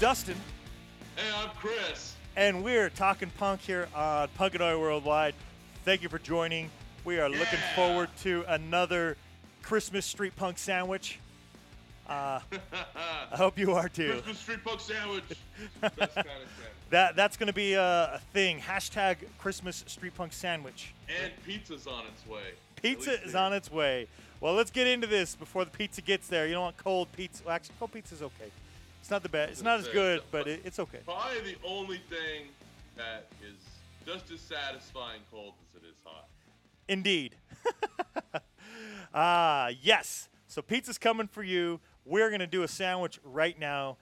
Dustin, Hey, I'm Chris. and we're talking punk here on Punkadoy Worldwide. Thank you for joining. We are looking forward to another Christmas street punk sandwich. Uh, I hope you are too. Christmas street punk sandwich. Best kind of sandwich. That that's going to be a, a thing. Hashtag Christmas street punk sandwich. And pizza's on its way. Pizza is on its way. Well, let's get into this before the pizza gets there. You don't want cold pizza. Well, actually, cold pizza's okay. It's not the best. It's not as uh, good, but it, it's okay. Probably the only thing that is just as satisfying cold as it is hot. Indeed. Ah, yes. So pizza's coming for you. We're going to do a sandwich right now.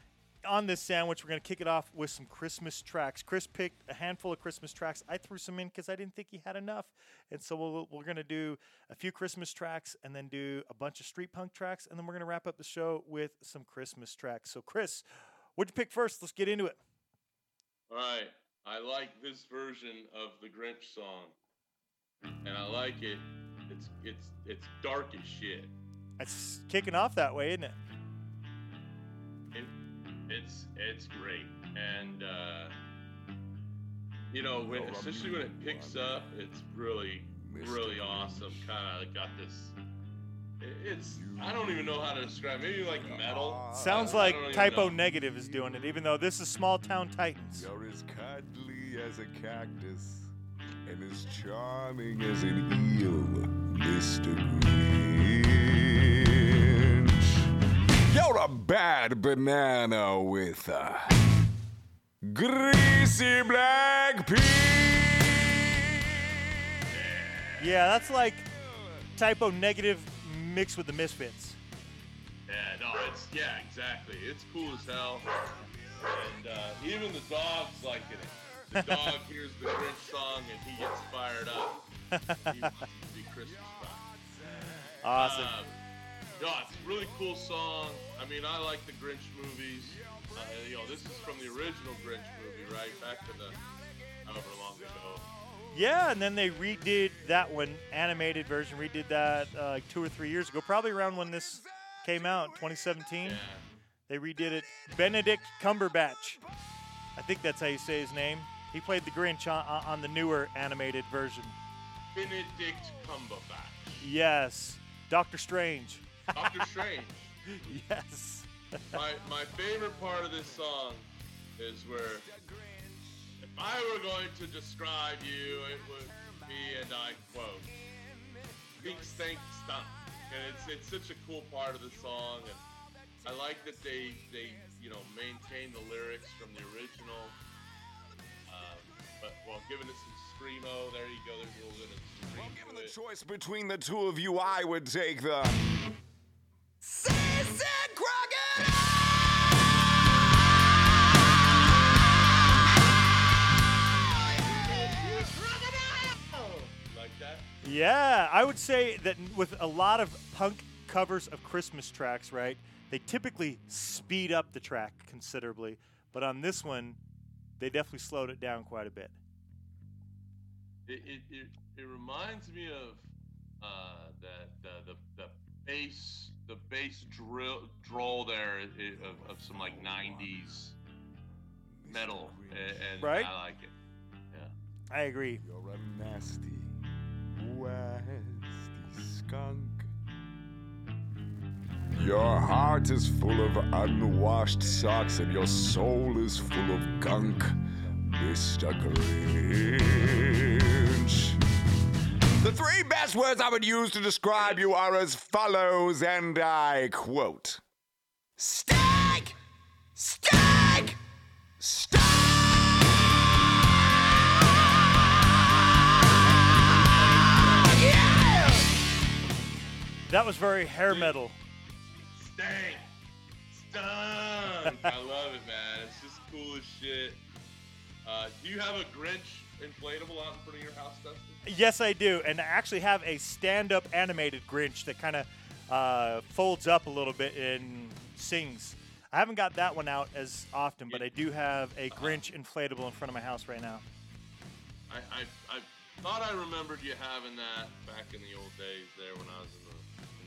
On this sandwich, we're going to kick it off with some Christmas tracks. Chris picked a handful of Christmas tracks. I threw some in because I didn't think he had enough. And so we'll, we're going to do a few Christmas tracks and then do a bunch of street punk tracks. And then we're going to wrap up the show with some Christmas tracks. So, Chris, what'd you pick first? Let's get into it. All right. I like this version of the Grinch song, and I like it. It's it's it's dark as shit. It's kicking off that way, isn't it? It, it's it's great, and uh, you know, when, especially when it picks up, it's really really awesome. Kind of got this. It's I don't even know how to describe. Maybe like metal. Sounds like don't Type O know. Negative is doing it, even though this is Small Town Titans. You're as cuddly as a cactus and as charming as an eel, Mr. Grinch. You're a bad banana with a greasy black pea. Yeah, that's like Type O Negative mixed with the Misfits. Yeah, no, it's yeah, exactly. It's cool as hell, and uh, even the dog's liking it. The dog hears the Grinch song and he gets fired up. He wants to be Christmas. Awesome. Um, no, it's a really cool song. I mean, I like the Grinch movies. Uh, you know, this is from the original Grinch movie, right? Back to the however long ago. Yeah, and then they redid that one, animated version, redid that uh, like two or three years ago, probably around when this came out, 2017. Yeah. They redid it. Benedict Cumberbatch. I think that's how you say his name. He played the Grinch on, on the newer animated version. Benedict Cumberbatch. Yes. Doctor Strange. Doctor Strange. yes. my my favorite part of this song is where if I were going to describe you, it would be, and I quote, "Think, stink, stunk." And it's it's such a cool part of the song, and I like that they they you know maintain the lyrics from the original. Um, but well, giving it some screamo, there you go. There's a little bit of Well, given the choice between the two of you, I would take the. Seasick Like that? Yeah, I would say that with a lot of punk covers of Christmas tracks, right? They typically speed up the track considerably, but on this one, they definitely slowed it down quite a bit. It it, it, it reminds me of uh, that the, the the bass the bass drill drawl there i- i- of, of some like '90s metal, and, and Right. I like it. Yeah. I agree. You're a nasty, wasty skunk. Your heart is full of unwashed socks and your soul is full of gunk, Mr. Grinch. The three best words I would use to describe you are as follows, and I quote Stag! Stag! Stag! Yeah! That was very hair metal. Stank, stunk. I love it, man. It's just cool as shit. Uh, do you have a Grinch inflatable out in front of your house, Dustin? Yes, I do, and I actually have a stand-up animated Grinch that kind of uh, folds up a little bit and sings. I haven't got that one out as often, but I do have a Grinch inflatable in front of my house right now. I, I, I thought I remembered you having that back in the old days there when I was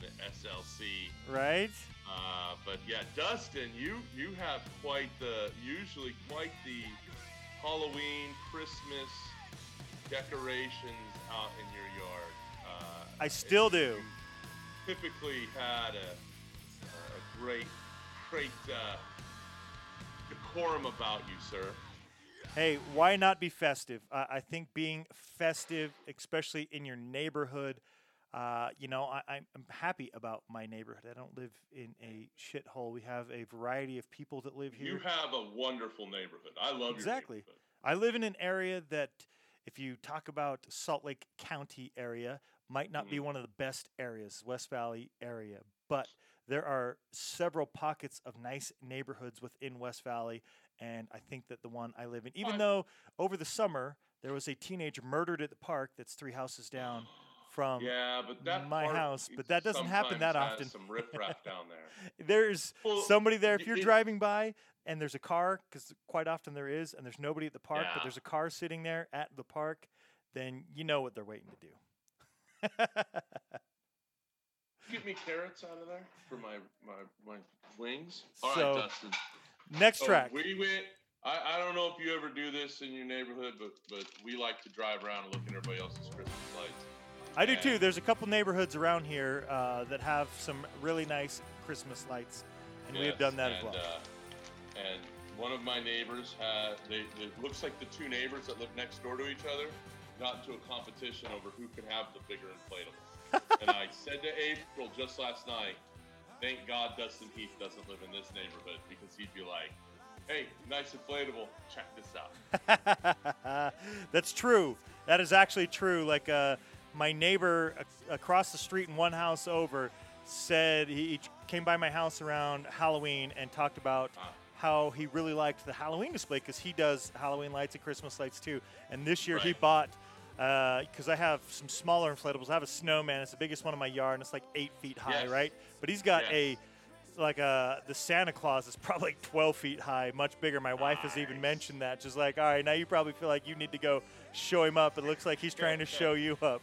in the, in the SLC. Right? Uh, but yeah, Dustin, you you have quite the usually quite the Halloween, Christmas decorations out in your yard. Uh, I still do. Typically had a, a great great uh, decorum about you, sir. Hey, why not be festive? Uh, I think being festive, especially in your neighborhood, uh, you know, I, I'm I'm happy about my neighborhood. I don't live in a shithole. We have a variety of people that live here. You have a wonderful neighborhood. I love Exactly. I live in an area that, if you talk about Salt Lake County area, might not be Mhm. one of the best areas, West Valley area, but there are several pockets of nice neighborhoods within West Valley, and I think that the one I live in, even though over the summer there was a teenager murdered at the park that's three houses down from Yeah, but that my house, but that doesn't happen that often. Some riffraff down there. there's Well, somebody there if you're it- driving by and there's a car because quite often there is and there's nobody at the park but there's a car sitting there at the park then you know what they're waiting to do Get me carrots out of there for my my my wings. All right, So, Dustin. next So track We went. I, I don't know if you ever do this in your neighborhood, but but we like to drive around and look at everybody else's Christmas lights. I do too there's a couple neighborhoods around here uh, that have some really nice christmas lights and we have done that as well Uh, and one of my neighbors had. They, it looks like the two neighbors that live next door to each other got into a competition over who could have the bigger inflatable. and I said to April just last night, thank God Dustin Heath doesn't live in this neighborhood because he'd be like, hey, nice inflatable, check this out. That's true. That is actually true. Like uh, my neighbor ac- across the street and one house over said he came by my house around Halloween and talked about how he really liked the Halloween display because he does Halloween lights and Christmas lights too. And this year he bought uh, because I have some smaller inflatables. I have a snowman. It's the biggest one in my yard, and it's like eight feet high, Yes. right? But he's got Yes. a like uh, the Santa Claus is probably like 12 feet high, much bigger. My wife has even mentioned that. Just like, all right, now you probably feel like you need to go show him up. It looks like he's trying to show you up.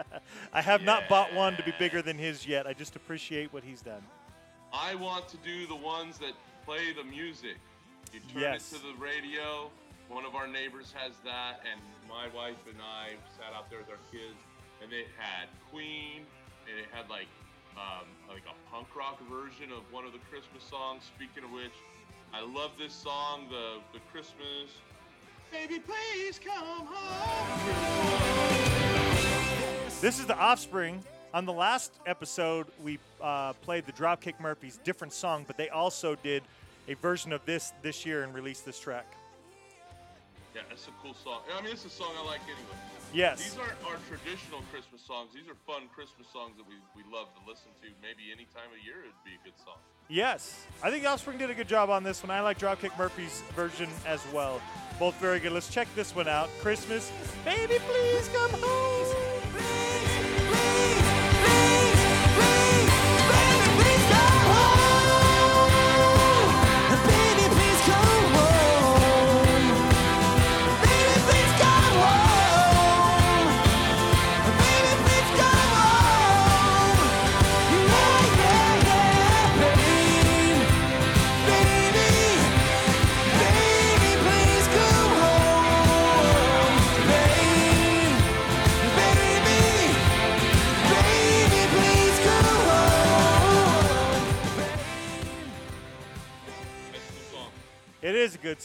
I have not bought one to be bigger than his yet. I just appreciate what he's done. I want to do the ones that play the music. You turn Yes. it to the radio. One of our neighbors has that, and my wife and I sat out there with our kids, and it had Queen, and it had like um, like a punk rock version of one of the Christmas songs. Speaking of which, I love this song, the the Christmas. Baby, please come home. This is the Offspring. On the last episode, we uh, played the Dropkick Murphys' different song, but they also did a version of this this year and released this track. Yeah, that's a cool song. I mean, it's a song I like anyway. Yes. These aren't our traditional Christmas songs. These are fun Christmas songs that we, we love to listen to. Maybe any time of year it'd be a good song. Yes. I think Offspring did a good job on this one. I like Dropkick Murphys' version as well. Both very good. Let's check this one out. Christmas. Baby, please come home.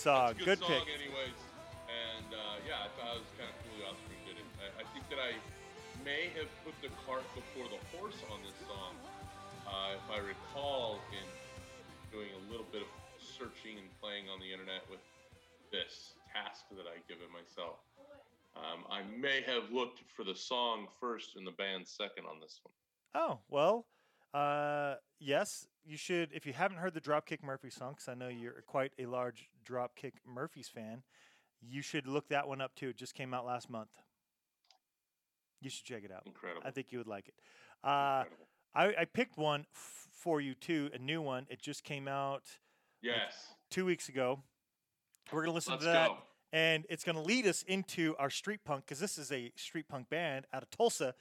Is a good song. Good good, pick. anyways. And uh, yeah, I thought it was kind of cool the Offspring did it. I, I think that I may have put the cart before the horse on this song. Uh, if I recall, in doing a little bit of searching and playing on the internet with this task that I given myself, um, I may have looked for the song first and the band second on this one. Oh, well, uh, yes, you should. If you haven't heard the Dropkick Murphys song, because I know you're quite a large Dropkick Murphys fan, you should look that one up too. It just came out last month. You should check it out. Incredible. I think you would like it. Uh. I, I picked one f- for you too, a new one. It just came out Yes. two weeks ago. We're gonna listen Let's to that, go. and it's gonna lead us into our street punk because this is a street punk band out of Tulsa.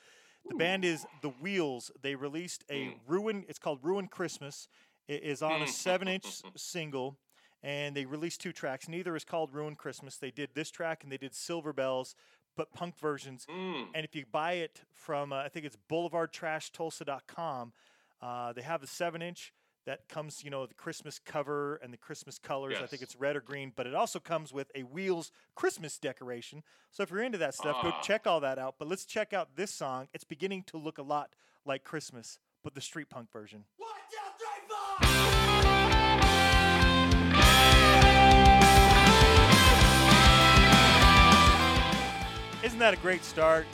The band is The Wheels. They released a Mm. Ruin. It's called Ruin Christmas, It is on a seven-inch single, and they released two tracks. Neither is called "Ruin Christmas." They did this track and they did "Silver Bells," but punk versions. Mm. And if you buy it from, uh, I think it's BoulevardTrashTulsa.com, uh, they have a seven-inch that comes, you know, the Christmas cover and the Christmas colors. I think it's red or green, but it also comes with a Wheels Christmas decoration. So if you're into that stuff, go Ah. check all that out. But let's check out this song. It's beginning to look a lot like Christmas, but the street punk version. Isn't that a great start?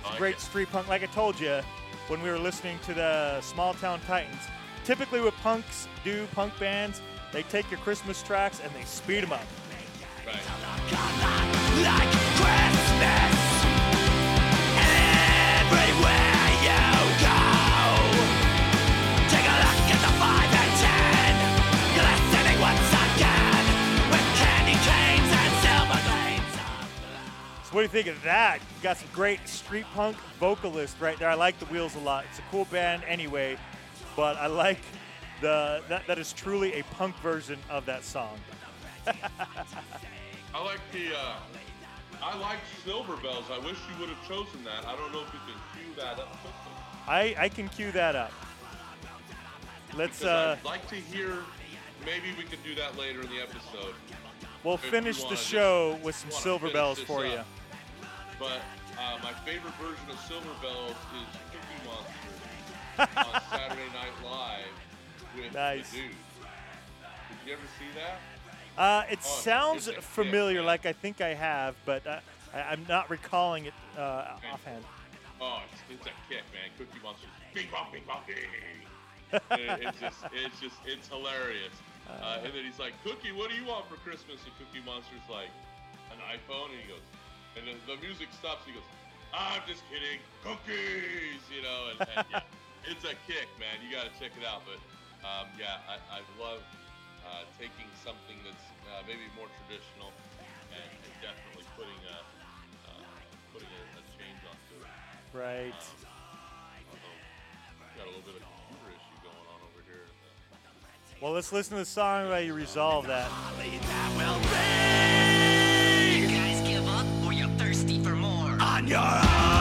It's a like great it. street punk. Like I told you when we were listening to the Small Town Titans, typically what punks do, punk bands, they take your Christmas tracks and they speed them up. Right. like Christmas. Everywhere you go, take a look at the five and ten, glistening once again with candy canes and silver gleams. So what do you think of that? You got some great street punk vocalist right there. I like the Wheels a lot. It's a cool band anyway, but I like the that, that is truly a punk version of that song. I like the. Uh, I like Silver Bells. I wish you would have chosen that. I don't know if you can cue that up. I, I can cue that up. Let's Because uh I'd like to hear. Maybe we can do that later in the episode. we'll finish the wanna just- show with some silver bells for up. you. But uh, my favorite version of Silver Bells is on Saturday Night Live with Nice. the dude. Did you ever see that? Uh, it Oh, sounds familiar, man. like I think I have, but uh, I, I'm not recalling it uh, offhand. Oh, it's, it's a kick, man. Cookie Monster. Bing bong, bing bong, bing. It- it's just, it's just, it's hilarious. Uh, and then he's like, Cookie, what do you want for Christmas? And Cookie Monster's like, an iPhone. And he goes, and then the music stops. He goes, I'm just kidding. Cookies, you know. And, and yeah, it's a kick, man. You got to check it out. But um, yeah, I, I love uh, taking something that's uh, maybe more traditional and, and definitely putting a uh, putting a, a change onto it. Right. Uh-oh. Got a little bit of computer issue going on over here. in the- Well, let's listen to the song while you resolve that. That will be You guys give up or you're thirsty for more? on your own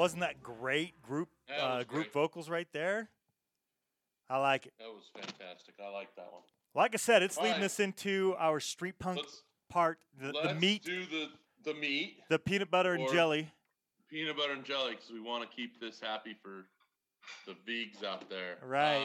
Wasn't that great group That uh, group great. vocals right there? I like it. That was fantastic. I like that one. Like I said, it's leading Alright. us into our street punk Let's part, the, the let's meat, do the the meat, the peanut butter and jelly. peanut butter and jelly, because we want to keep this happy for the vegs out there. Right.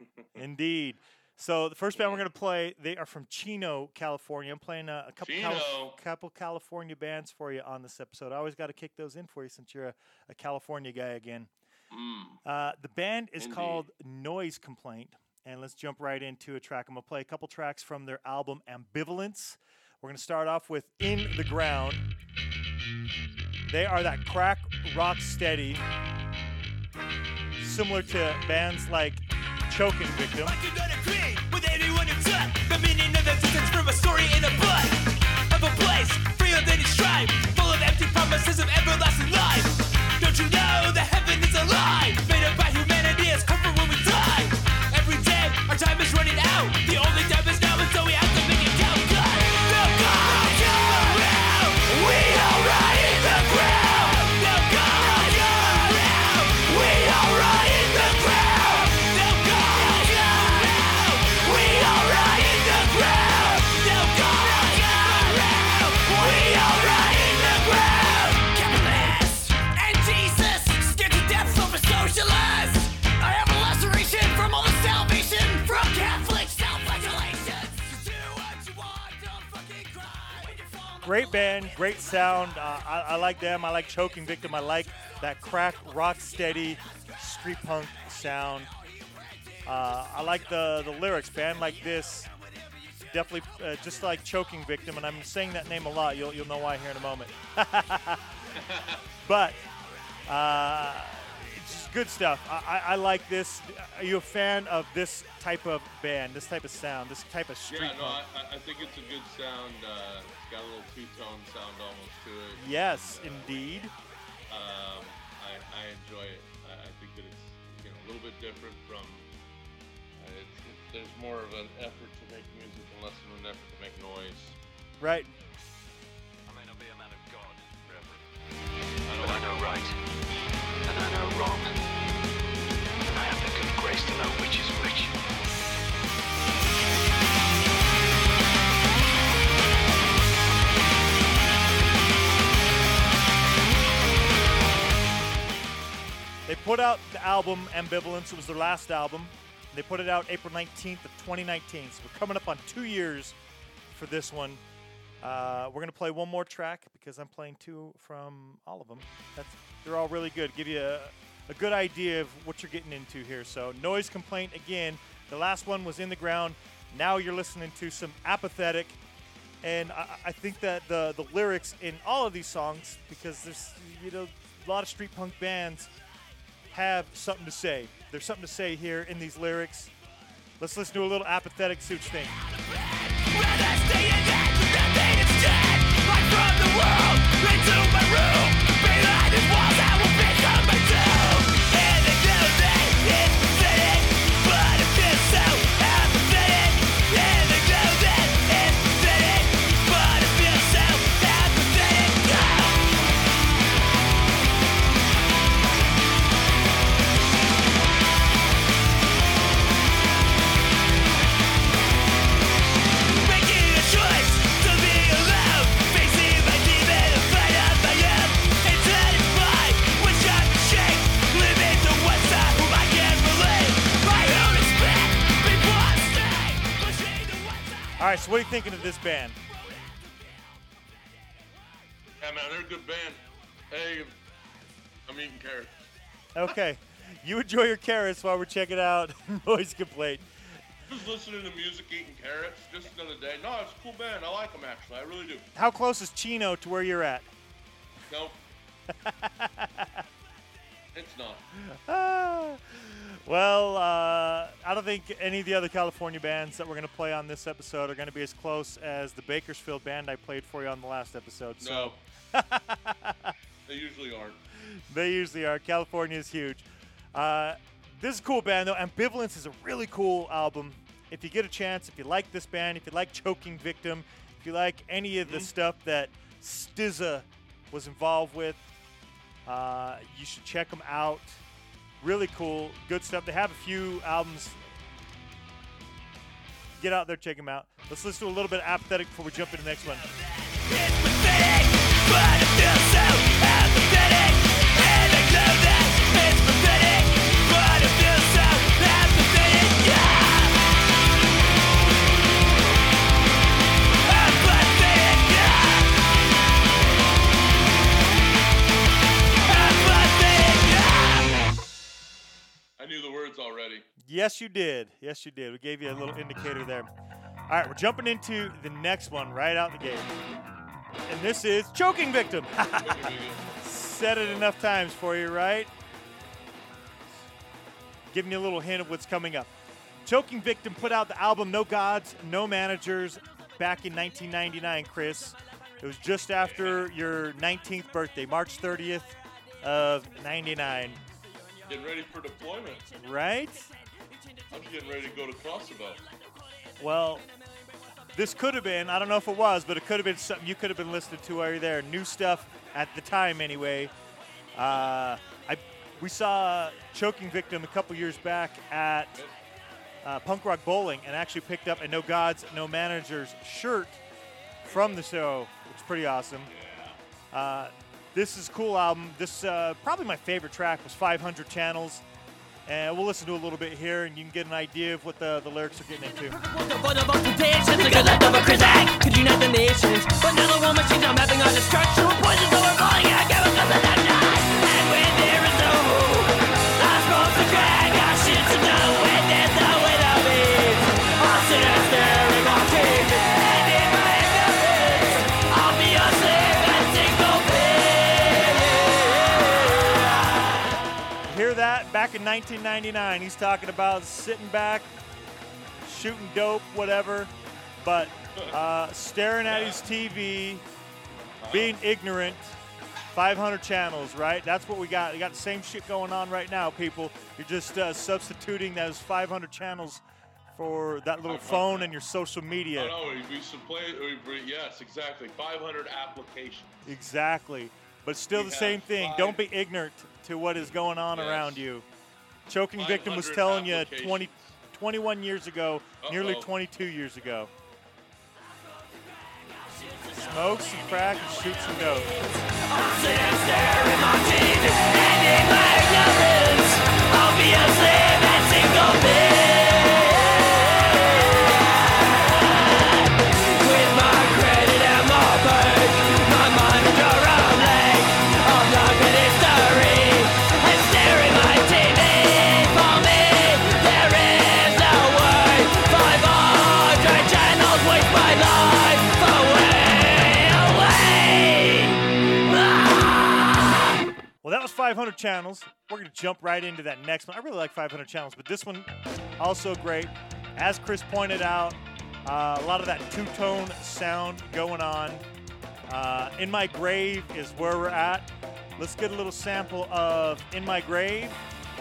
Uh, Indeed. So the first band we're going to play, they are from Chino, California. I'm playing a, a couple Chino. couple California bands for you on this episode. I always got to kick those in for you since you're a, a California guy again. mm, Uh, the band is Indeed. called Noise Complaint, and let's jump right into a track. I'm gonna play a couple tracks from their album Ambivalence. We're gonna start off with In the Ground. They are that crack rock steady, similar to bands like Choking Victim. The meaning of existence from a story in a book of a place full of empty promises of everlasting life. Don't you know heaven is a lie made up by humanity as comfort when we die? Every day our time is running out. The only Great band, great sound. Uh, I, I like them. I like Choking Victim. I like that crack rock steady street punk sound. Uh, I like the the lyrics. Band like this, definitely uh, just like Choking Victim, and I'm saying that name a lot. You'll you'll know why here in a moment. but uh, good stuff. I, I, I like this. Are you a fan of this type of band, this type of sound, this type of street Yeah, no. I, I think it's a good sound. Uh, it's got a little two-tone sound almost to it. Yes, indeed. Um, I, I enjoy it. I, I think that it's you know a little bit different from. Uh, it's, it, there's more of an effort to make music and less of an effort to make noise. Right. I may not be a man of God, Reverend, I but I know right, and I know wrong. To know which is which. They put out the album Ambivalence. It was their last album. They put it out April 19th of 2019. So we're coming up on two years for this one. Uh, we're gonna play one more track because I'm playing two from all of them. That's they're all really good. Give you a, a good idea of what you're getting into here. So noise complaint again. The last one was in the ground. Now you're listening to some apathetic, and I, I think that the the lyrics in all of these songs because there's you know a lot of street punk bands have something to say. There's something to say here in these lyrics. Let's listen to a little apathetic suits thing. What are you thinking of this band? Yeah, man, they're a good band. Hey, I'm eating carrots. Okay, you enjoy your carrots while we're checking out Noise Complaint. Just listening to music, eating carrots, just another day. No, it's a cool band. I like them actually. I really do. How close is Chino to where you're at? No. it's not. Ah. Well, uh, I don't think any of the other California bands that we're going to play on this episode are going to be as close as the Bakersfield band I played for you on the last episode. So No. they usually aren't. They usually are. California is huge. Uh, this is a cool band, though. Ambivalence is a really cool album. If you get a chance, if you like this band, if you like Choking Victim, if you like any of the stuff that Stza was involved with, uh, you should check them out. Really cool, good stuff. They have a few albums. Get out there, check them out. Let's listen to a little bit of Apathetic before we jump into the next one. I knew the words already. Yes, you did. Yes, you did. We gave you a little indicator there. All right, we're jumping into the next one right out the gate. And this is Choking Victim. Said it enough times for you, right? Giving you a little hint of what's coming up. Choking Victim put out the album No Gods, No Managers back in 1999, Chris. It was just after your 19th birthday, March 30th of 99, Getting ready for deployment. right? I'm getting ready to go to Kosovo. Well, this could have been, I don't know if it was, but it could have been something you could have been listening to while you're there. New stuff at the time, anyway. Uh, I, we saw Choking Victim a couple years back at uh, Punk Rock Bowling and actually picked up a No Gods, No Managers shirt from the show, which is pretty awesome. Uh, this is a cool album. This uh, probably my favorite track was 500 Channels. And we'll listen to a little bit here, and you can get an idea of what the, the lyrics are getting into. Could the nations. But now the our back in 1999. He's talking about sitting back, shooting dope, whatever, but uh, staring at his TV, being ignorant. 500 channels, right? That's what we got. We got the same shit going on right now, people. You're just uh, substituting those 500 channels for that little phone and your social media. Oh, no, we, we should play. We, yes, exactly. 500 applications. Exactly. But still We the same thing. five- Don't be ignorant to what is going on Yes. around you. Choking victim was telling you 20, 21 years ago, nearly Uh-oh. 22 years ago. Smokes and crack and shoot some dope. Well, that was 500 channels. We're going to jump right into that next one. I really like 500 channels, but this one also great. As Chris pointed out, uh, a lot of that two-tone sound going on. Uh, In My Grave is where we're at. Let's get a little sample of In My Grave.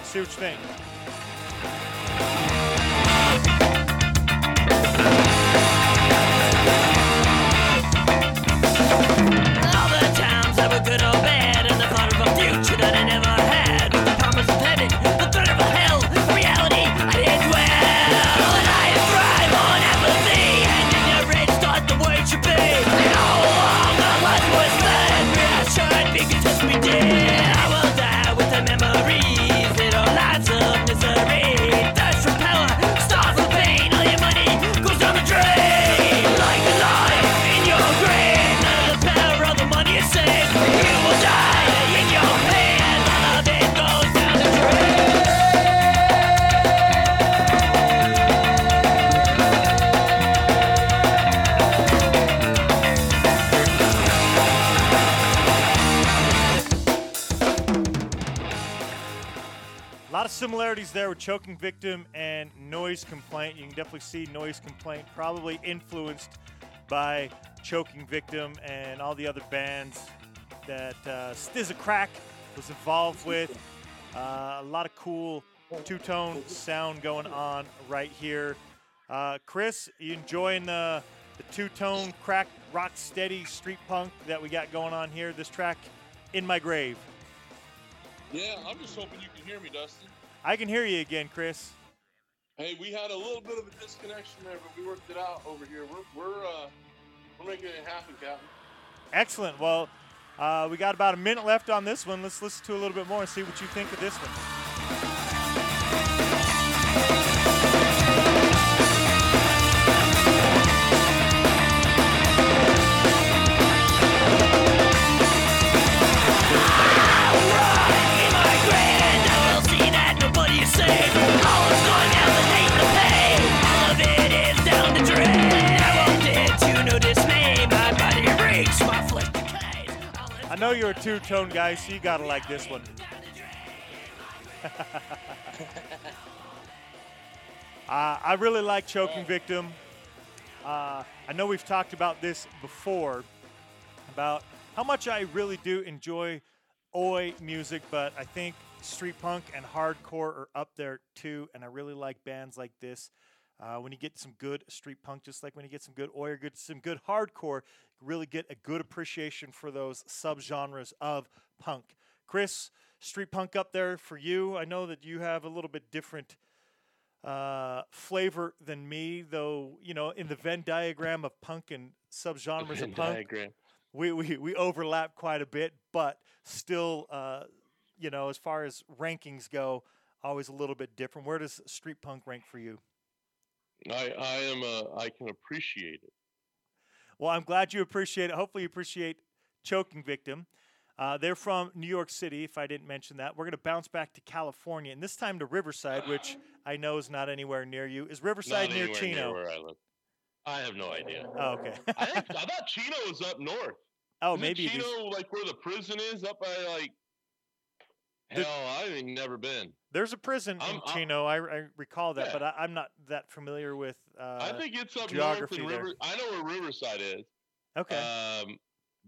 See what you think. That I never similarities there with Choking Victim and Noise Complaint. You can definitely see Noise Complaint probably influenced by Choking Victim and all the other bands that uh, Stza Crack was involved with. Uh, a lot of cool two tone sound going on right here. Uh, Chris, you enjoying the, the two tone crack rock steady street punk that we got going on here? This track, In My Grave. Yeah, I'm just hoping you can hear me, Dustin. I can hear you again, Chris. Hey, we had a little bit of a disconnection there, but we worked it out over here. We're we're uh, we're making it happen, Captain. Excellent. Well, uh, we got about a minute left on this one. Let's listen to a little bit more and see what you think of this one. I know you're a two tone guy, so you got to like this one. Uh, I really like Choking Victim. Uh, I know we've talked about this before, about how much I really do enjoy Oi music, but I think street punk and hardcore are up there too, and I really like bands like this. Uh, when you get some good street punk, just like when you get some good Oi or good, some good hardcore, really get a good appreciation for those subgenres of punk. Chris, street punk up there for you. I know that you have a little bit different uh, flavor than me, though. You know, in the Venn diagram of punk and subgenres of punk, Diagram. we, we we overlap quite a bit, but still, uh, you know, as far as rankings go, always a little bit different. Where does street punk rank for you? I I am uh, I can appreciate it. Well, I'm glad you appreciate it. Hopefully, you appreciate Choking Victim. Uh, they're from New York City, if I didn't mention that. We're going to bounce back to California, and this time to Riverside, which I know is not anywhere near you. Is Riverside Not near Chino? near where I live. I have no idea. Oh, okay. I, think, I thought Chino was up north. oh, Isn't maybe. Chino like where the prison is, up by like Hell, I've never been. There's a prison I'm- in I'm- Chino. I, I recall that, Yeah. but I, I'm not that familiar with. Uh, I think it's up north geography in. River. I know where Riverside is. okay. Um,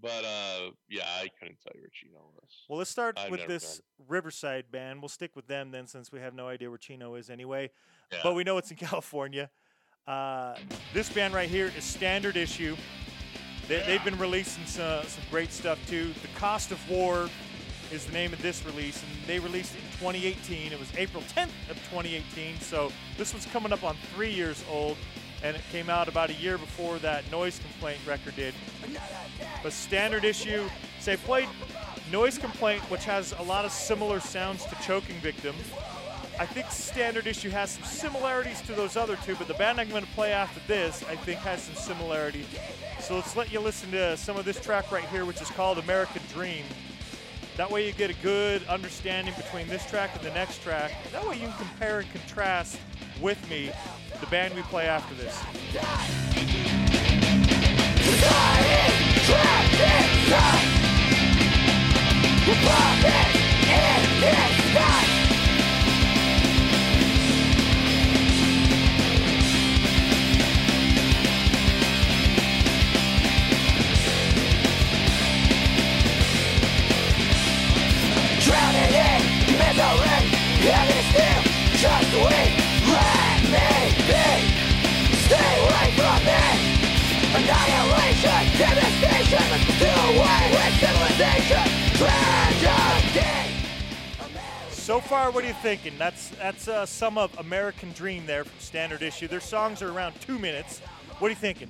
but uh, yeah, I couldn't tell you where Chino was. well, let's start I've with this Riverside band. We'll stick with them then, since we have no idea where Chino is anyway. Yeah. But we know it's in California. Uh, this band right here is Standard Issue. They, They've been releasing some, some great stuff too. The Cost of War is the name of this release, and they released it in 2018. It was April 10th of 2018, so this was coming up on three years old, and it came out about a year before that Noise Complaint record did. But Standard Issue, say played Noise Complaint, which has a lot of similar sounds to Choking Victim. I think Standard Issue has some similarities to those other two, but the band I'm going to play after this, I think, has some similarity. So let's let you listen to some of this track right here, which is called American Dream. That way you get a good understanding between this track and the next track. That way you can compare and contrast with me the band we play after this. Just wait. Let me be. Stay away from me. Annihilation, devastation, do away with civilization. Tragedy. So far, what are you thinking? That's that's uh, some of American Dream there from Standard Issue. Their songs are around two minutes. What are you thinking?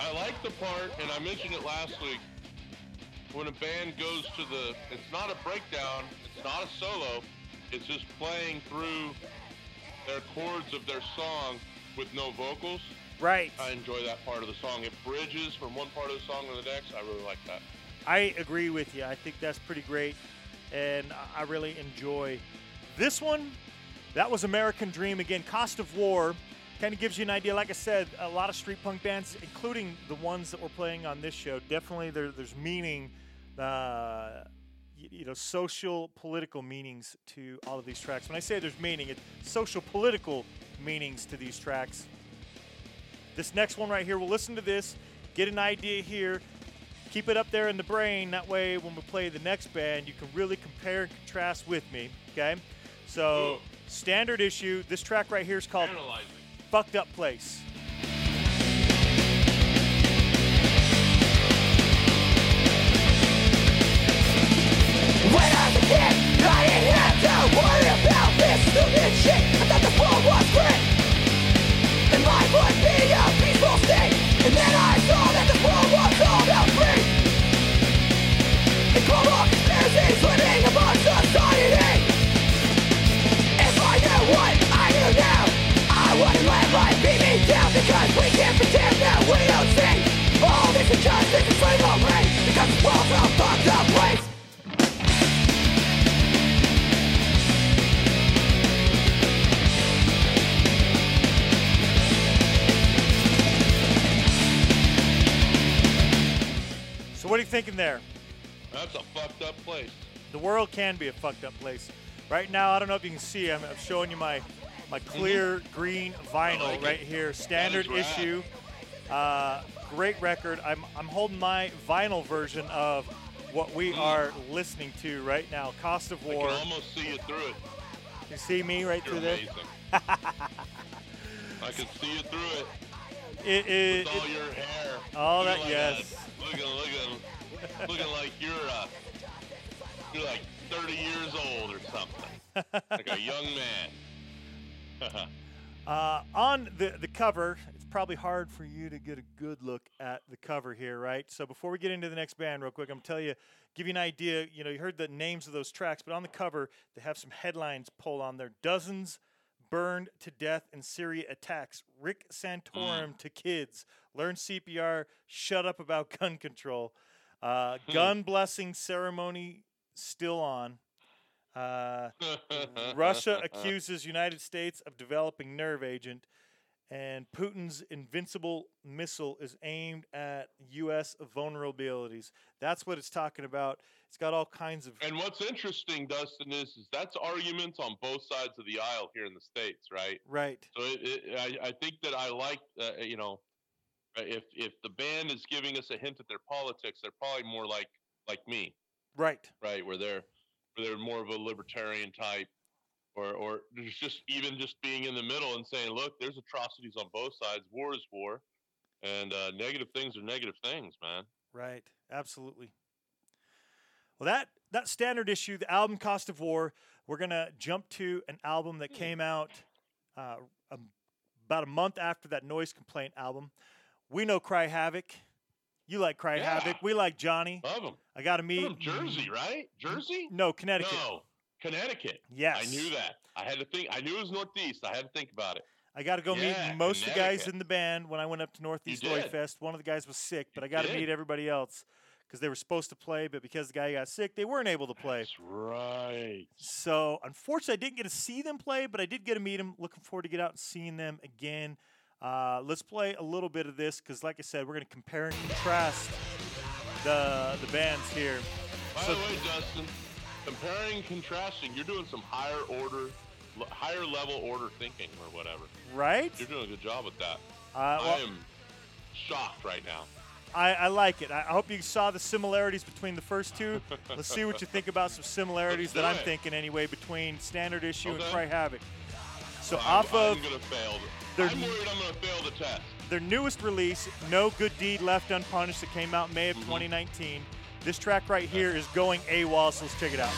I like the part, and I mentioned it last week. When a band goes to the, it's not a breakdown, it's not a solo, it's just playing through their chords of their song with no vocals. Right. I enjoy that part of the song. It bridges from one part of the song to the next. I really like that. I agree with you. I think that's pretty great, and I- really enjoy this one. That was American Dream again. Cost of War kind of gives you an idea. Like I said, a lot of street punk bands, including the ones that we're playing on this show, definitely there, there's meaning, uh, you know, social, political meanings to all of these tracks. When I say there's meaning, it's social, political meanings to these tracks. This next one right here, we'll listen to this, get an idea here, keep it up there in the brain. That way, when we play the next band, you can really compare and contrast with me. Okay? So, standard issue. This track right here is called Analyzing. Fucked Up Place. About this stupid shit. I thought the world was great, and life would be a peaceful state. And then I saw that the world was all about free. And global conspiracies living among society. If I knew what I knew now, I wouldn't let life beat down because we can't pretend that we don't see. All this injustice and slavery because this world's a fucked up what are you thinking there? That's a fucked up place. The world can be a fucked up place. Right now, I don't know if you can see. I'm, I'm showing you my my clear green vinyl like it. right here, standard issue. Uh, great record. I'm I'm holding my vinyl version of what we are listening to right now. Cost of I War. can almost see you through it. You see me right You're through there. amazing. I can see you through it. It, it, With all it- your hair. all that like yes. A, looking, looking, looking like you're uh, you're like 30 years old or something. like a young man. Uh, on the, the cover, it's probably hard for you to get a good look at the cover here, right? So before we get into the next band, real quick, I'm gonna tell you, give you an idea. You know, you heard the names of those tracks, but on the cover, they have some headlines pulled on there. Dozens burned to death in Syria attacks. Rick Santorum to kids. Learn CPR. Shut up about gun control. Uh, gun blessing ceremony still on. Uh, Russia accuses United States of developing nerve agent, and Putin's invincible missile is aimed at U.S. vulnerabilities. That's what it's talking about. It's got all kinds of. And what's interesting, Dustin, is, is that's arguments on both sides of the aisle here in the states, right? Right. So it, it, I, I think that I like, uh, you know, uh, if if the band is giving us a hint at their politics, they're probably more like like me, Right. right? Where they're where they're more of a libertarian type, or or there's just even just being in the middle and saying, look, there's atrocities on both sides. War is war, and uh, negative things are negative things, man. Right. Absolutely. Well, that that standard issue, the album "Cost of War," we're gonna jump to an album that came out uh, um, about a month after that Noise Complaint album. We know Cry Havoc. You like Cry Yeah. Havoc. We like Johnny. Love them. I got to meet From Jersey, right? Jersey? No, Connecticut. No, Connecticut. Yes. I knew that. I had to think. I knew it was Northeast. I had to think about it. I got to go Yeah, meet most of the guys in the band when I went up to Northeast did. Fest. One of the guys was sick, but You I got to meet everybody else because they were supposed to play, but because the guy got sick, they weren't able to play. That's right. So unfortunately, I didn't get to see them play, but I did get to meet them. Looking forward to get out and seeing them again. Uh, let's play a little bit of this because, like I said, we're going to compare and contrast the the bands here. By So- the way, Dustin, comparing, contrasting, you're doing some higher order, higher level order thinking or whatever. Right? You're doing a good job with that. Uh, well, I am shocked right now. I, I like it. I I hope you saw the similarities between the first two. Let's see what you think about some similarities that I'm it. thinking anyway between Standard Issue and Okay. Cry Havoc. So I'm, off of I'm gonna fail. their- I'm worried I'm gonna fail the test. their newest release, No Good Deed Left Unpunished, that came out May of mm-hmm. 2019. This track right here is going AWOL, so let's check it out.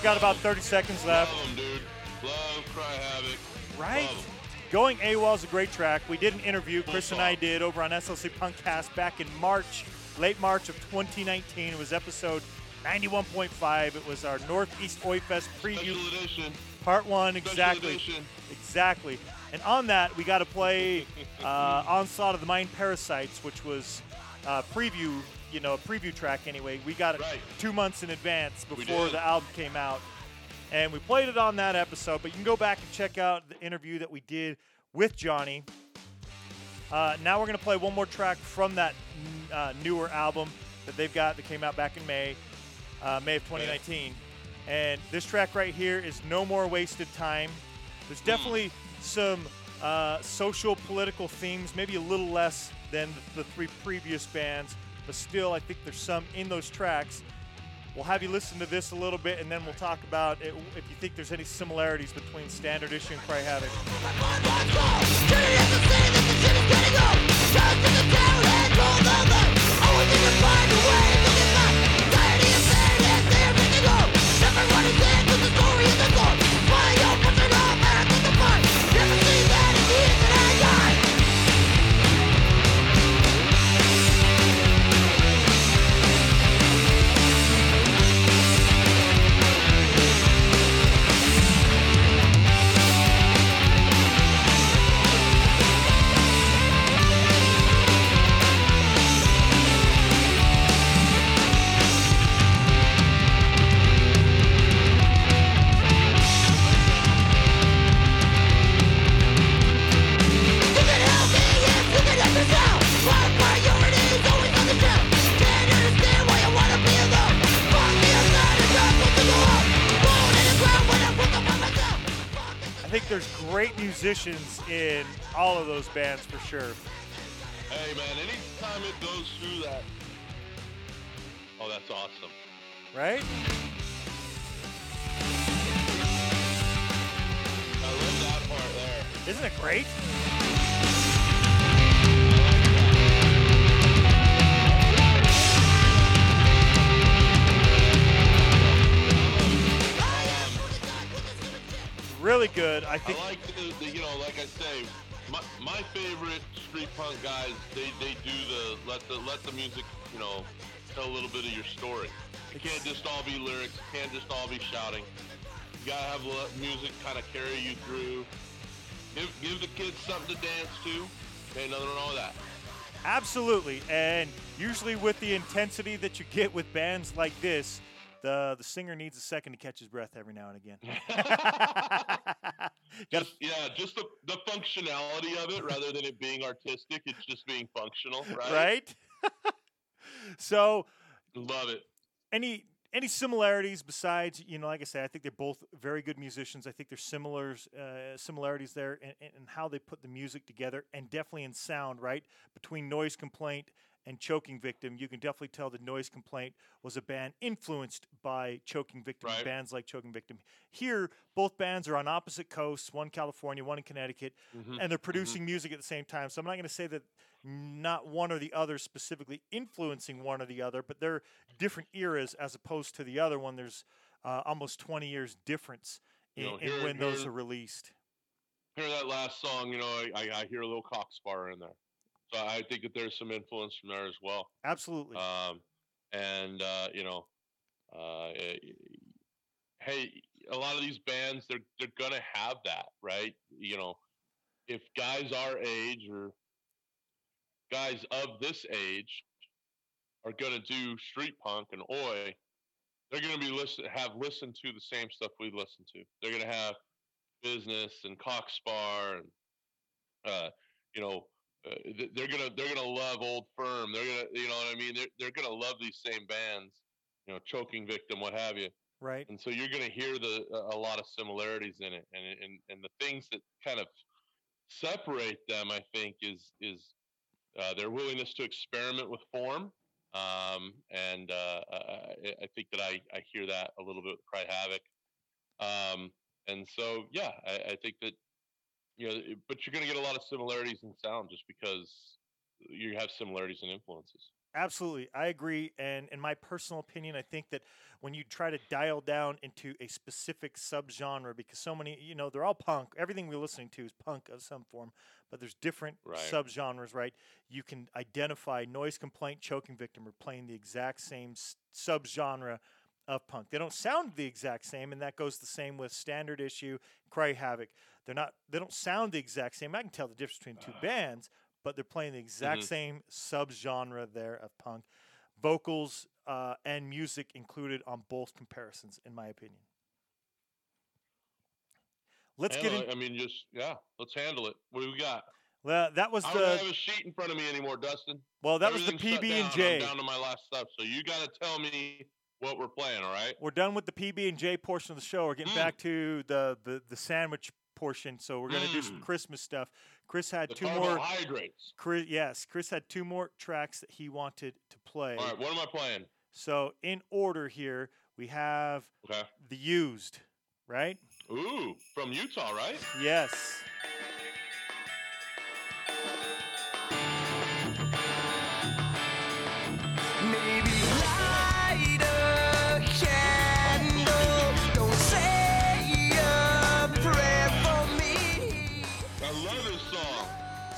One's got about 30 seconds left. Dude. Love Cry Havoc. Right? Going AWOL is a great track. We did an interview, Chris and I did, over on SLC Punkcast back in March, late March of 2019. It was episode 91.5. It was our Northeast Oi Fest preview, part one. Exactly. Exactly. And on that, we got to play uh, Onslaught of the Mind Parasites, which was uh, preview, you know, a preview track anyway. We got it Right. two months in advance before the album came out. And we played it on that episode, but you can go back and check out the interview that we did with Johnny. Uh, now we're going to play one more track from that n- uh, newer album that they've got that came out back in May, uh, May of 2019. And this track right here is No More Wasted Time. There's definitely some uh, social, political themes, maybe a little less than the, the three previous bands, but still, I think there's some in those tracks. We'll have you listen to this a little bit, and then we'll talk about it, if you think there's any similarities between Standard Issue and Cry Havoc. Musicians in all of those bands for sure. Hey man, anytime it goes through that. Oh, that's awesome. right? Isn't it great? Really good. I think I like the, the you know, like I say, my, my favorite street punk guys, they, they do the let the let the music, you know, tell a little bit of your story. It can't just all be lyrics. It can't just all be shouting. You gotta have music kind of carry you through. Give give the kids something to dance to. Ain't nothing wrong with that. Absolutely, and usually with the intensity that you get with bands like this, the the singer needs a second to catch his breath every now and again. Just, yeah, just the, the functionality of it rather than it being artistic. It's just being functional, right? right? so, Love it. any any similarities besides you know, like I said, I think they're both very good musicians. I think there's similars uh, similarities there in, in, in how they put the music together, and definitely in sound. Right between Noise Complaint and Choking Victim, you can definitely tell the Noise Complaint was a band influenced by Choking Victim, Right. bands like Choking Victim. Here, both bands are on opposite coasts, one California, one in Connecticut, Mm-hmm. and they're producing music at the same time. So I'm not going to say that not one or the other specifically influencing one or the other, but they're different eras as opposed to the other one. There's uh, almost 20 years difference in, You know, in here- when those are released. hear that last song, you know, I, I, hear a little Cock Sparrer in there. So I think that there's some influence from there as well. Absolutely. Um, and uh, you know, uh, eh, hey, a lot of these bands they're they're gonna have that, right? You know, if guys our age or guys of this age are gonna do street punk and oi, they're gonna be listen have listened to the same stuff we listen to. They're gonna have business and Cock Sparrer and uh, you know uh, they're gonna they're gonna love old firm. They're gonna you know what i mean? They're, they're gonna love these same bands you know choking victim what have you. Right. and so you're gonna hear the a lot of similarities in it. And and and the things that kind of separate them i think is is uh, their willingness to experiment with form. Um, and uh, I, I think that I, I hear that a little bit with cry havoc. Um, and so yeah I, I think that you know, but you're going to get a lot of similarities in sound just because you have similarities in influences. Absolutely, I agree. And in my personal opinion, I think that when you try to dial down into a specific subgenre, because so many, you know, they're all punk. Everything we're listening to is punk of some form, but there's different Right. subgenres, right? You can identify noise complaint, choking victim, are playing the exact same subgenre of punk. They don't sound the exact same, and that goes the same with standard issue, Cry Havoc. They're not. They don't sound the exact same. I can tell the difference between two bands, but they're playing the exact Mhm. same subgenre there of punk. Vocals uh, and music included on both comparisons, in my opinion. Let's get in. I mean, just yeah, let's handle it. What do we got? Well, that was I don't have a sheet in front of me anymore, Dustin. well. That was the PB and J. down to my last stuff. So you got to tell me what we're playing. All right. We're done with the PB and J portion of the show. We're getting Mm. back to the, the the sandwich portion. So we're gonna do some Mm. Christmas stuff. Chris had The two more. carbohydrates. Chris, yes, Chris had two more tracks that he wanted to play. All right. What am I playing? So in order here, we have Okay. the used, right? Ooh, from Utah, right? Yes.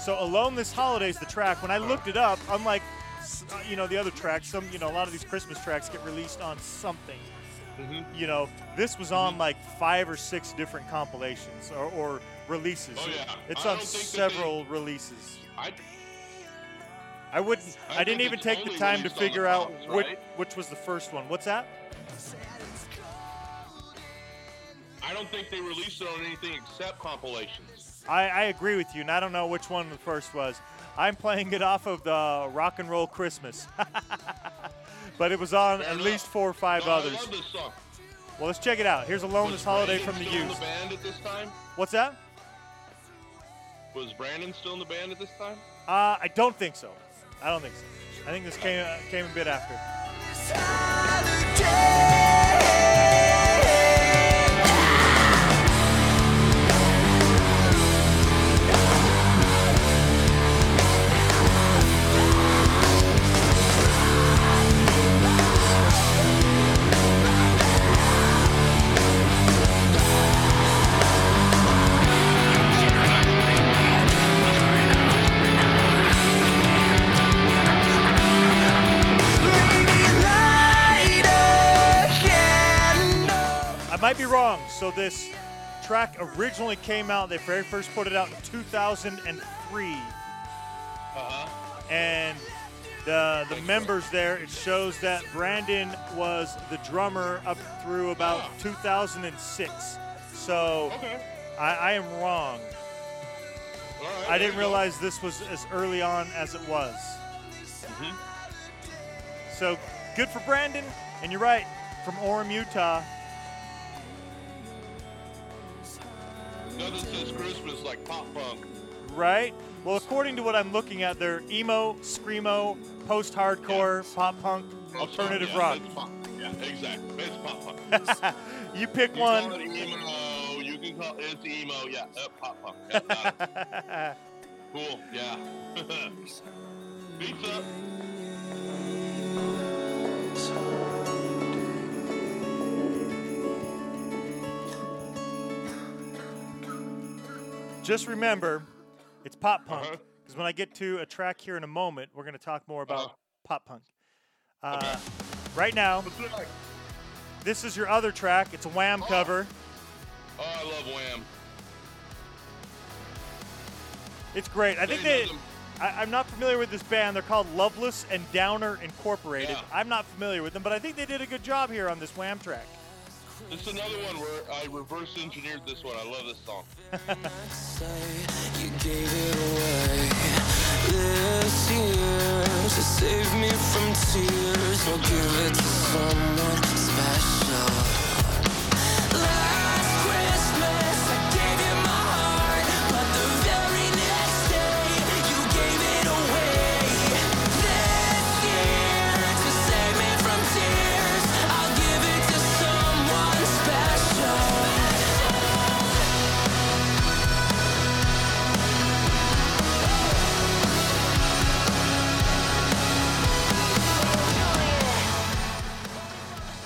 So alone this holiday is the track. When I looked it up, unlike uh, you know the other tracks, some you know a lot of these Christmas tracks get released on something. Mhm. You know, this was on like five or six different compilations or, or releases. Oh, yeah. It's I on that they- several releases. I I wouldn't. I I, didn't even take the time to released on the figure out comps, which, right? which was the first one. What's that? I don't think they released it on anything except compilations. I, I agree with you, and I don't know which one the first was. I'm playing it off of the Rock and Roll Christmas, but it was on Fair at enough. least four or five No, others. I love this song. Well, let's check it out. Here's Alone Was This Holiday Branden from the still in the band at this time? What's that? Was Branden still in the band at this time? Uh, I don't think so. I don't think so. I think this came uh, came a bit after. Wrong. So this track originally came out. They very first put it out in 2003, Uh-huh. and the the members there. It shows that Branden was the drummer up through about 2006. So Okay. I, I am wrong. Right. I didn't realize this was as early on as it was. Mhm. So good for Branden, and you're right, from Orem, Utah. Nothing says Christmas like pop punk. Right? Well, according to what I'm looking at, they're emo, screamo, post-hardcore, pop punk, alternative yeah, rock. It's pop. Yeah, exactly. It's pop punk. you pick You call one. it emo. You can call it's emo. Yeah, uh, pop punk. Yeah, cool. Yeah. Beats Just remember, it's pop punk. Uh-huh. Because when I get to a track here in a moment, we're going to talk more about Uh-huh. pop punk. Uh, Okay. Right now, What's it like? this is your other track. It's a Wham Oh. cover. Oh, I love Wham. It's great. I think They. I, I'm not familiar with this band. They're called Loveless and Downer Incorporated. Yeah. I'm not familiar with them, but I think they did a good job here on this Wham track. This is another one where I reverse engineered this one. I love this song. You gave it away this year to save me from tears. Or give it to someone special.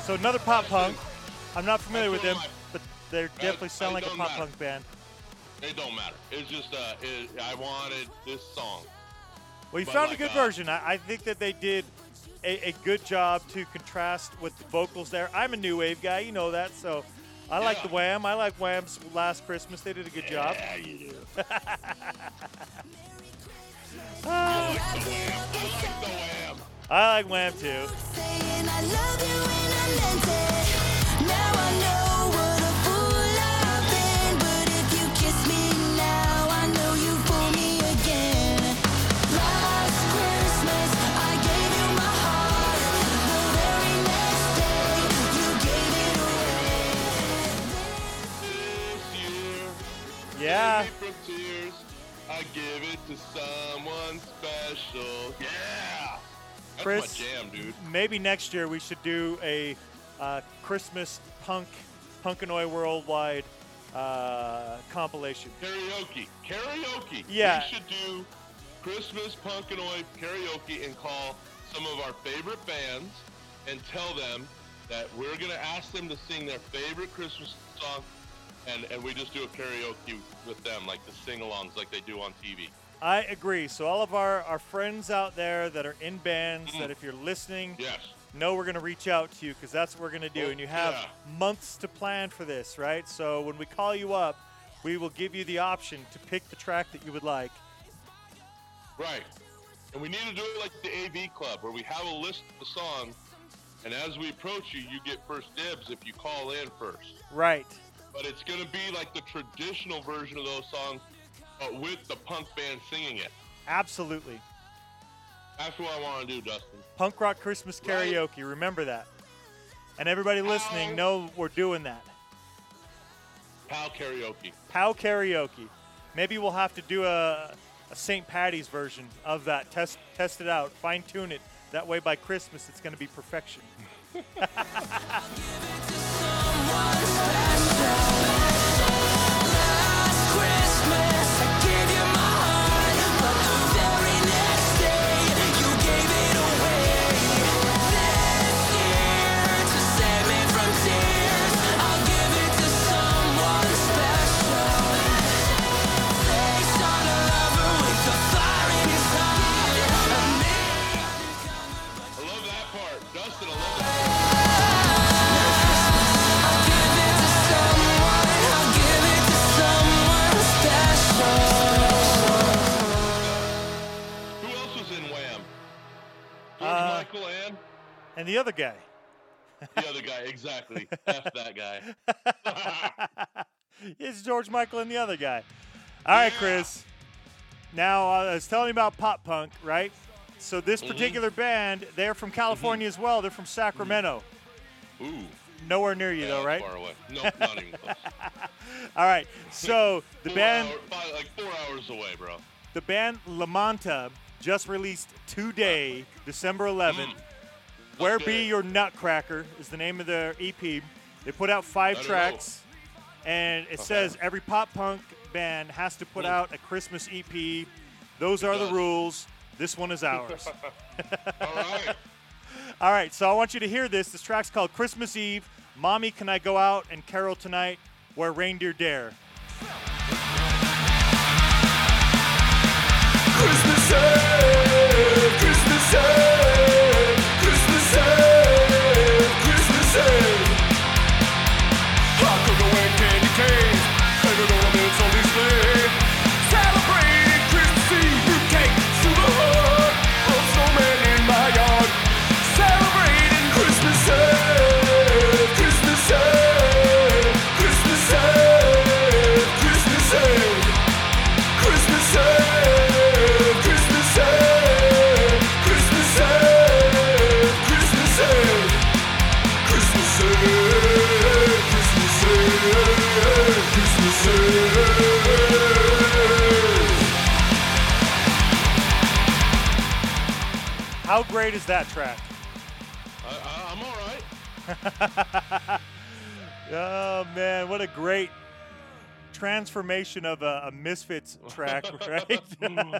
So another pop punk. I'm not familiar with them, That's but they definitely sound like a pop matter. punk band. It don't matter. It's just uh, it, I wanted this song. Well, you But found like, a good uh, version. I, I think that they did a, a good job to contrast with the vocals there. I'm a new wave guy, you know that, so I like the Wham. I like Wham's Last Christmas. They did a good job. Yeah, you do. Ah, I like the Wham. I like the Wham. I like Wham too. Saying Chris. jam, dude. Maybe next year we should do a uh, Christmas punk, Punkanoid Worldwide uh, compilation. Karaoke. Karaoke. Yeah. We should do Christmas Punkanoid karaoke and call some of our favorite bands and tell them that we're going to ask them to sing their favorite Christmas song and, and we just do a karaoke with them, like the sing-alongs like they do on TV. I agree. So all of our, our friends out there that are in bands, Mm-hmm. that if you're listening, Yes. know we're going to reach out to you because that's what we're going to do. Oh, and you have yeah. months to plan for this, right? So when we call you up, we will give you the option to pick the track that you would like. Right. And we need to do it like the AV Club, where we have a list of the songs, and as we approach you, you get first dibs if you call in first. Right. But it's going to be like the traditional version of those songs, but with the punk band singing it. Absolutely. That's what I want to do, Dustin. Punk rock Christmas Right. karaoke. Remember that. And everybody listening, know we're doing that. Pal karaoke. POW karaoke. Maybe we'll have to do a, a St. Patty's version of that. Test test it out. Fine tune it. That way by Christmas it's going to be perfection. and the other guy. the other guy. Exactly. F that guy. it's George Michael and the other guy. All right, Chris. Now uh, I was telling you about pop punk, right? So this Mhm. particular band, they're from California as well. They're from Sacramento. Ooh. Nowhere near you yeah, though, right? Far away. Nope, not even close. All right. So the band, hour- five, like four hours away, bro. the band La Manta just released today, December 11th. Where get Be. Your Nutcracker is the name of their EP. They put out five tracks, and it Okay. says every pop punk band has to put Mm. out a Christmas EP. Those are the rules. This one is ours. All right. All right, so I want you to hear this. This track's called Christmas Eve. Mommy, can I go out and carol tonight where reindeer dare? How great is that track? I, I, I'm all right. Oh man, what a great transformation of a, a Misfits track, right? Hmm.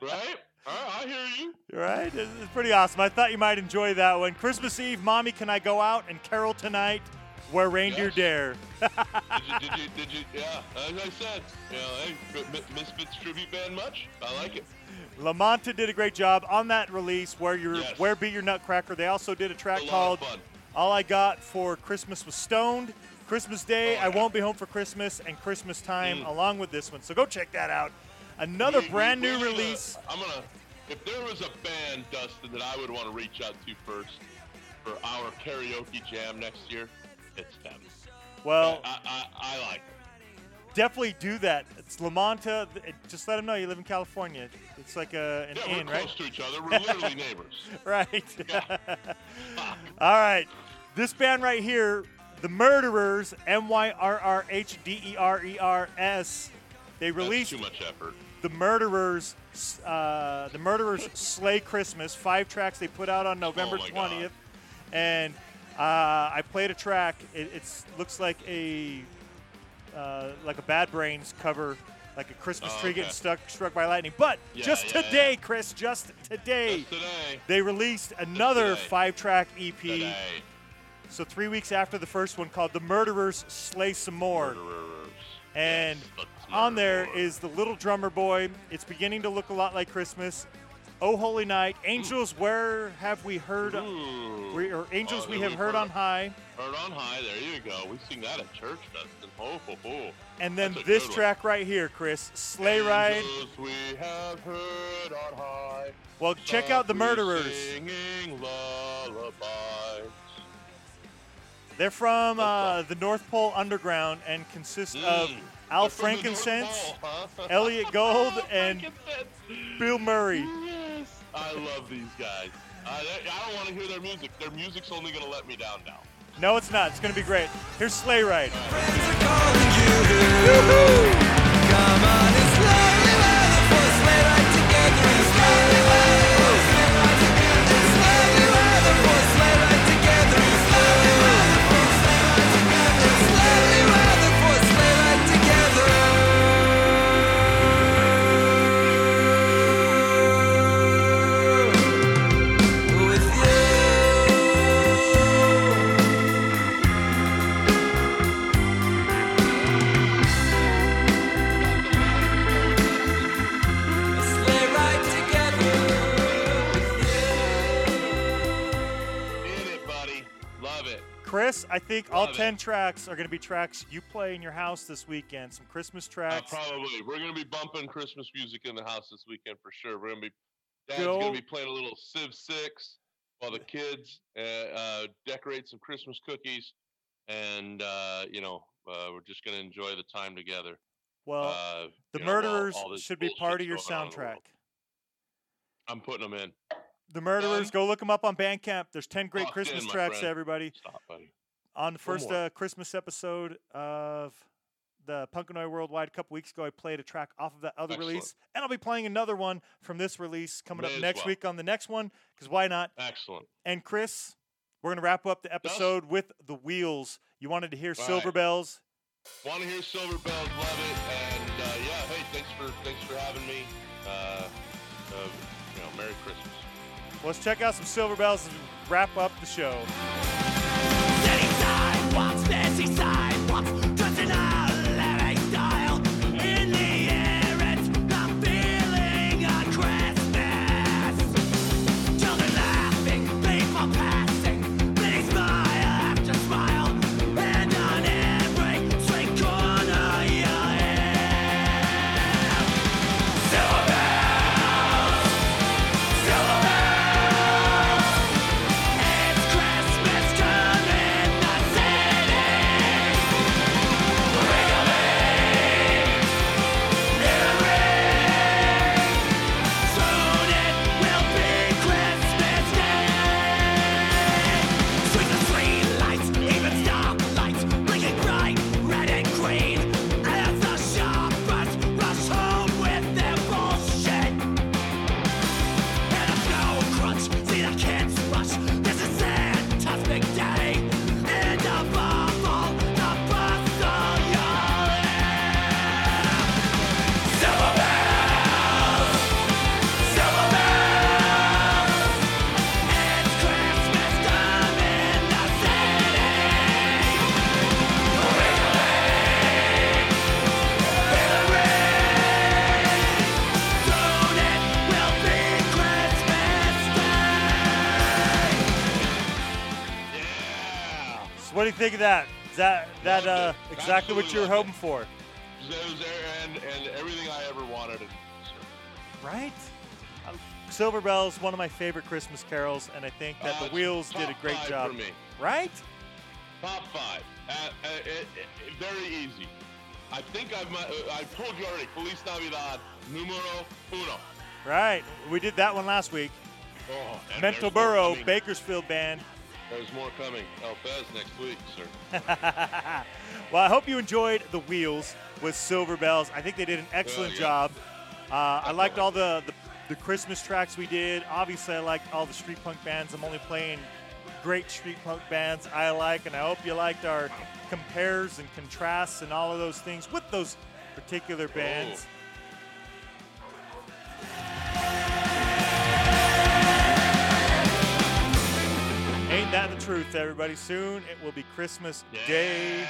Right? I, I hear you. right? It's it's pretty awesome. I thought you might enjoy that one. Christmas Eve, Mommy, can I go out and carol tonight where reindeer Yes. dare? Did you, did you, did you, yeah, as I said, you know, hey, Misfits tribute band much? I like it. Lamonta did a great job on that release where your Yes. Where Be Your Nutcracker. They also did a track A called. All I Got for Christmas Was Stoned. Christmas Day, Oh, I yeah. Won't Be Home for Christmas, and Christmas Time Mm. along with this one. So go check that out. Another We- brand we new to- release. I'm gonna. If there was a band, Dustin, that I would want to reach out to first for our karaoke jam next year, it's them. Well, I, I, I like them. Definitely do that. It's Lamonta. Just let them know you live in California. It's like a, an Yeah, we're inn, close to each other. We're literally neighbors. Right. All right. This band right here, The Myrrhderers, M Y R R H D E R E R S, they That's released too much effort. The Myrrhderers, uh, The Myrrhderers Slay Christmas, five tracks they put out on November Oh my God. 20th. And uh, I played a track. It it's, looks like a uh, like a Bad Brains cover, like a Christmas Oh, tree okay. getting stuck struck by lightning. But Yeah, just yeah, today, yeah. Chris, just today, Just today. they released another five-track EP. Today. So three weeks after the first one, called "The Myrrhderers Slay Some More," Myrrhderers. and Yes, on there more. is the little drummer boy. It's beginning to look a lot like Christmas. Oh Holy Night, Angels, where have we heard? Ooh. We, or Angels, Oh, we have we've heard on high. Heard on high. There you go. We sing that at church, Dustin. Oh, ho, ho. And then That's this track right here, Chris, Sleigh Ride. Angels we have heard on high. Well, check out the Myrrhderers. They're from uh, the North Pole Underground and consist of Mm. Al the North Frankincense, Pole, huh? Elliot Gold, and Bill Murray. Yes. I love these guys. I, I don't want to hear their music. Their music's only going to let me down now. No, it's not. It's going to be great. Here's Sleigh Ride. Chris, I think all Love it. 10 tracks are going to be tracks you play in your house this weekend. Some Christmas Uh, tracks. probably. We're going to be bumping Christmas music in the house this weekend for sure. We're going to be. Dad's Go- going to be playing a little Civ 6. while the kids uh, uh, decorate some Christmas cookies, and uh, you know uh, we're just gonna enjoy the time together. Well, uh, the you know, while Myrrhderers all this should be part of your going on in the soundtrack. I'm putting them in. The Myrrhderers, go look them up on Bandcamp. There's 10 great Locked Christmas in, tracks, friend. everybody. Stop, buddy. On the first uh, Christmas episode of the Punkanoi Worldwide a couple weeks ago, I played a track off of that other Excellent. release. And I'll be playing another one from this release coming May up next well. week on the next one, because why not? Excellent. And Chris, we're going to wrap up the episode with the wheels. You wanted to hear Right. Silver Bells. Want to hear Silver Bells? Love it. And uh, yeah, hey, thanks for thanks for having me. Uh, uh, you know, Merry Christmas. Let's check out some Silver Bells and wrap up the show. Fancy sidewalks, think of that? Is that that uh, exactly what you were hoping for? It was there and and everything I ever wanted. Right? Uh, Silver Bells, one of my favorite Christmas carols, and I think that Uh, the Wheels did a great job. Right? Top five. Uh, uh, it, it, very easy. I think I've uh, I told you already. Feliz Navidad, numero uno. Right. We did that one last week. Oh, Mental Burrow. Bakersfield Band. There's more coming. El Fez next week, sir. well, I hope you enjoyed the Wheels with Silver Bells. I think they did an excellent yeah. job. Uh, I liked all the, the the Christmas tracks we did. Obviously, I liked all the street punk bands. I'm only playing great street punk bands I like, and I hope you liked our compares and contrasts and all of those things with those particular bands. Ain't that the truth, everybody? Soon it will be Christmas Day.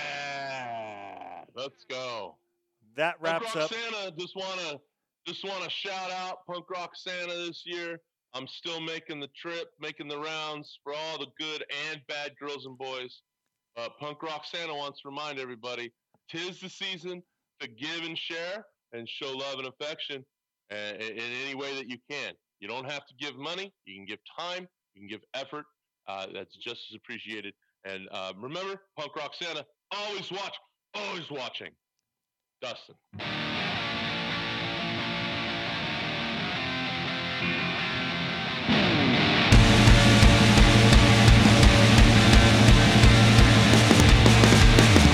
Let's go. That wraps Punk Rock up. Santa. Just wanna just wanna shout out Punk Rock Santa this year. I'm still making the trip, making the rounds for all the good and bad girls and boys. Uh, Punk Rock Santa wants to remind everybody: tis the season to give and share and show love and affection uh, in any way that you can. You don't have to give money. You can give time. You can give effort. Uh, that's just as appreciated. And uh, remember, Punk Rock Santa always watch, always watching. Dustin.